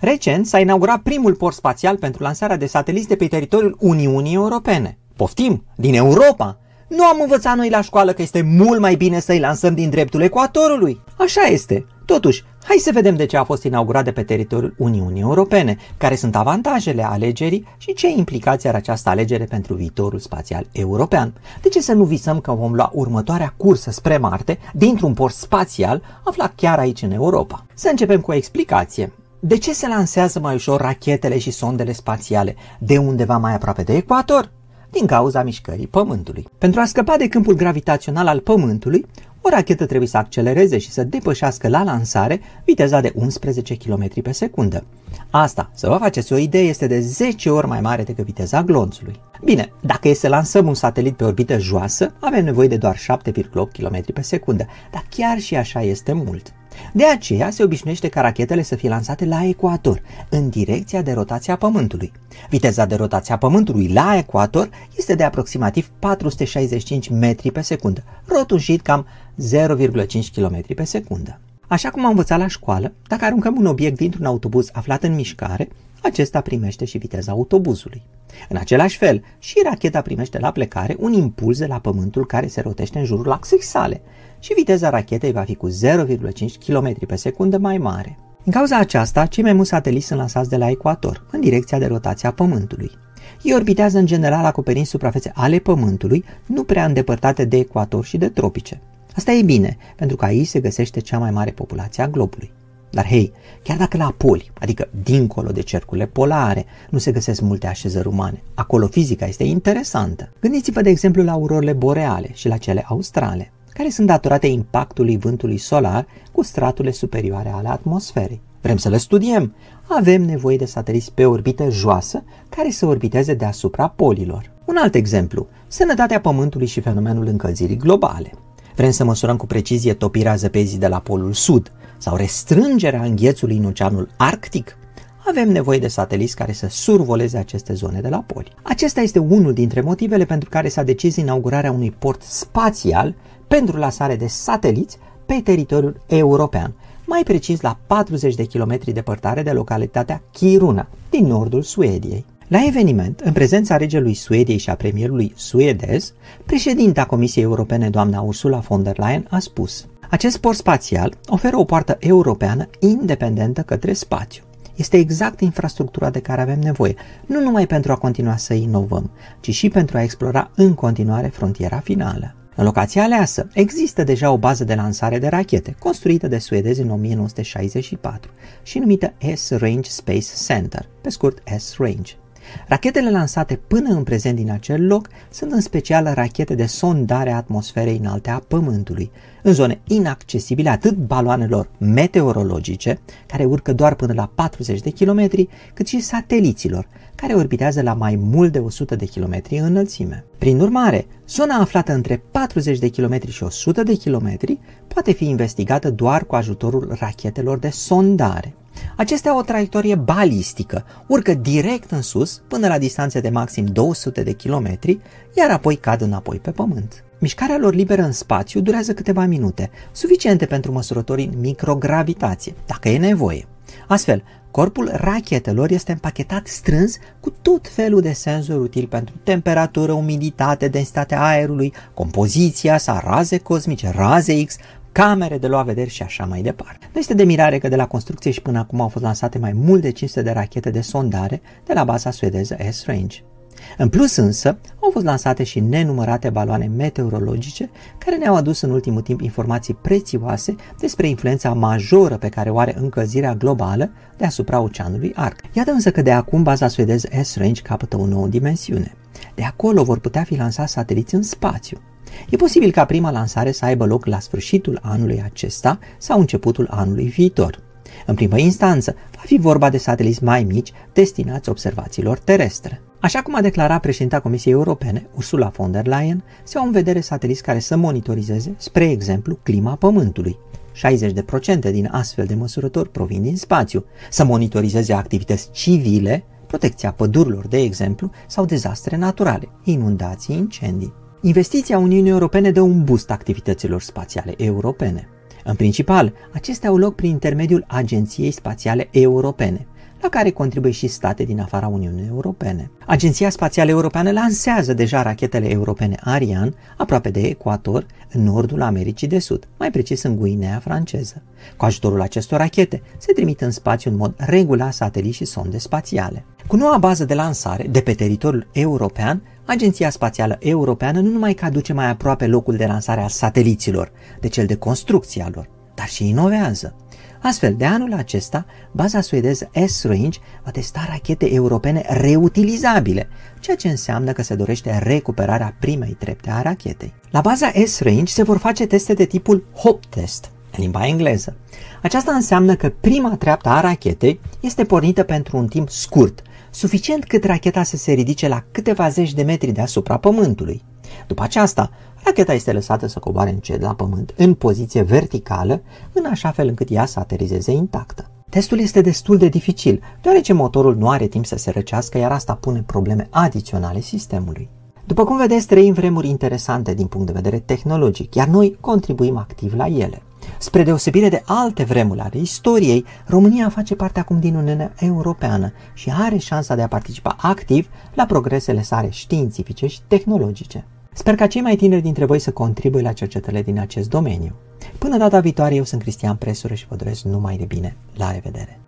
Recent s-a inaugurat primul port spațial pentru lansarea de sateliți de pe teritoriul Uniunii Europene. Poftim, din Europa! Nu am învățat noi la școală că este mult mai bine să-i lansăm din dreptul ecuatorului. Așa este. Totuși, hai să vedem de ce a fost inaugurat de pe teritoriul Uniunii Europene, care sunt avantajele alegerii și ce implicații are această alegere pentru viitorul spațial european. De ce să nu visăm că vom lua următoarea cursă spre Marte dintr-un port spațial aflat chiar aici în Europa? Să începem cu o explicație. De ce se lansează mai ușor rachetele și sondele spațiale de undeva mai aproape de ecuator? din cauza mișcării Pământului. Pentru a scăpa de câmpul gravitațional al Pământului, o rachetă trebuie să accelereze și să depășească la lansare viteza de 11 km pe secundă. Asta, să vă faceți o idee, este de 10 ori mai mare decât viteza glonțului. Bine, dacă e să lansăm un satelit pe orbită joasă, avem nevoie de doar 7,8 km pe secundă, dar chiar și așa este mult. De aceea se obișnuiește ca rachetele să fie lansate la ecuator, în direcția de rotație a Pământului. Viteza de rotație a Pământului la ecuator este de aproximativ 465 metri pe secundă, rotunjit cam 0,5 km pe secundă. Așa cum am învățat la școală, dacă aruncăm un obiect dintr-un autobuz aflat în mișcare, acesta primește și viteza autobuzului. În același fel, și racheta primește la plecare un impuls de la Pământul care se rotește în jurul axei sale și viteza rachetei va fi cu 0,5 km pe secundă mai mare. Din cauza aceasta, cei mai mulți sateliți sunt lansați de la ecuator, în direcția de rotație a Pământului. Ei orbitează în general acoperind suprafețe ale Pământului, nu prea îndepărtate de ecuator și de tropice. Asta e bine, pentru că aici se găsește cea mai mare populație a globului. Dar hei, chiar dacă la poli, adică dincolo de cercurile polare, nu se găsesc multe așezări umane, acolo fizica este interesantă. Gândiți-vă de exemplu la aurorile boreale și la cele australe, care sunt datorate impactului vântului solar cu straturile superioare ale atmosferei. Vrem să le studiem. Avem nevoie de sateliți pe orbită joasă care să orbiteze deasupra polilor. Un alt exemplu, sănătatea Pământului și fenomenul încălzirii globale. Vrem să măsurăm cu precizie topirea zăpezii de la polul sud sau restrângerea înghețului în oceanul arctic? Avem nevoie de sateliți care să survoleze aceste zone de la poli. Acesta este unul dintre motivele pentru care s-a decis inaugurarea unui port spațial pentru lansare de sateliți pe teritoriul european, mai precis la 40 de kilometri departare de localitatea Kiruna, din nordul Suediei. La eveniment, în prezența regelui Suediei și a premierului suedez, președinta Comisiei Europene, doamna Ursula von der Leyen, a spus Acest port spațial oferă o poartă europeană independentă către spațiu. Este exact infrastructura de care avem nevoie, nu numai pentru a continua să inovăm, ci și pentru a explora în continuare frontiera finală. În locația aleasă există deja o bază de lansare de rachete, construită de suedezi în 1964 și numită S-Range Space Center, pe scurt S-Range. Rachetele lansate până în prezent din acel loc sunt în special rachete de sondare a atmosferei înalte a Pământului, în zone inaccesibile atât baloanelor meteorologice, care urcă doar până la 40 de kilometri, cât și sateliților, care orbitează la mai mult de 100 de kilometri în înălțime. Prin urmare, zona aflată între 40 de kilometri și 100 de kilometri poate fi investigată doar cu ajutorul rachetelor de sondare. Acestea au o traiectorie balistică, urcă direct în sus până la distanțe de maxim 200 de kilometri, iar apoi cad înapoi pe pământ. Mișcarea lor liberă în spațiu durează câteva minute, suficiente pentru măsurătorii în microgravitație, dacă e nevoie. Astfel, corpul rachetelor este împachetat strâns cu tot felul de senzori utili pentru temperatură, umiditate, densitatea aerului, compoziția sa, raze cosmice, raze X, camere de luat vederi și așa mai departe. Nu este de mirare că de la construcție și până acum au fost lansate mai mult de 500 de rachete de sondare de la baza suedeză S-Range. În plus însă, au fost lansate și nenumărate baloane meteorologice care ne-au adus în ultimul timp informații prețioase despre influența majoră pe care o are încălzirea globală deasupra Oceanului Arc. Iată însă că de acum baza suedeză S-Range capătă o nouă dimensiune. De acolo vor putea fi lansați sateliți în spațiu. E posibil ca prima lansare să aibă loc la sfârșitul anului acesta sau începutul anului viitor. În primă instanță, va fi vorba de sateliți mai mici destinați observațiilor terestre. Așa cum a declarat președinta Comisiei Europene, Ursula von der Leyen, se au în vedere sateliți care să monitorizeze, spre exemplu, clima Pământului. 60% din astfel de măsurători provin din spațiu, să monitorizeze activități civile, protecția pădurilor, de exemplu, sau dezastre naturale, inundații, incendii. Investiția Uniunii Europene dă un boost activităților spațiale europene. În principal, acestea au loc prin intermediul Agenției Spațiale Europene, la care contribuie și state din afara Uniunii Europene. Agenția Spațială Europeană lansează deja rachetele europene Ariane aproape de ecuator, în nordul Americii de Sud, mai precis în Guinea franceză. Cu ajutorul acestor rachete se trimit în spațiu în mod regulat sateliți și sonde spațiale. Cu noua bază de lansare de pe teritoriul european, Agenția Spațială Europeană nu numai că aduce mai aproape locul de lansare al sateliților de cel de construcție a lor, dar și inovează. Astfel, de anul acesta, baza suedeză S-Range va testa rachete europene reutilizabile, ceea ce înseamnă că se dorește recuperarea primei trepte a rachetei. La baza S-Range se vor face teste de tipul HOP test, în limba engleză. Aceasta înseamnă că prima treaptă a rachetei este pornită pentru un timp scurt, suficient cât racheta să se ridice la câteva zeci de metri deasupra Pământului. După aceasta, racheta este lăsată să coboare încet la Pământ, în poziție verticală, în așa fel încât ea să aterizeze intactă. Testul este destul de dificil, deoarece motorul nu are timp să se răcească, iar asta pune probleme adiționale sistemului. După cum vedeți, trăim vremuri interesante din punct de vedere tehnologic, iar noi contribuim activ la ele. Spre deosebire de alte vremuri ale istoriei, România face parte acum din Uniunea Europeană și are șansa de a participa activ la progresele sale științifice și tehnologice. Sper ca cei mai tineri dintre voi să contribuie la cercetările din acest domeniu. Până data viitoare, eu sunt Cristian Presură și vă doresc numai de bine. La revedere!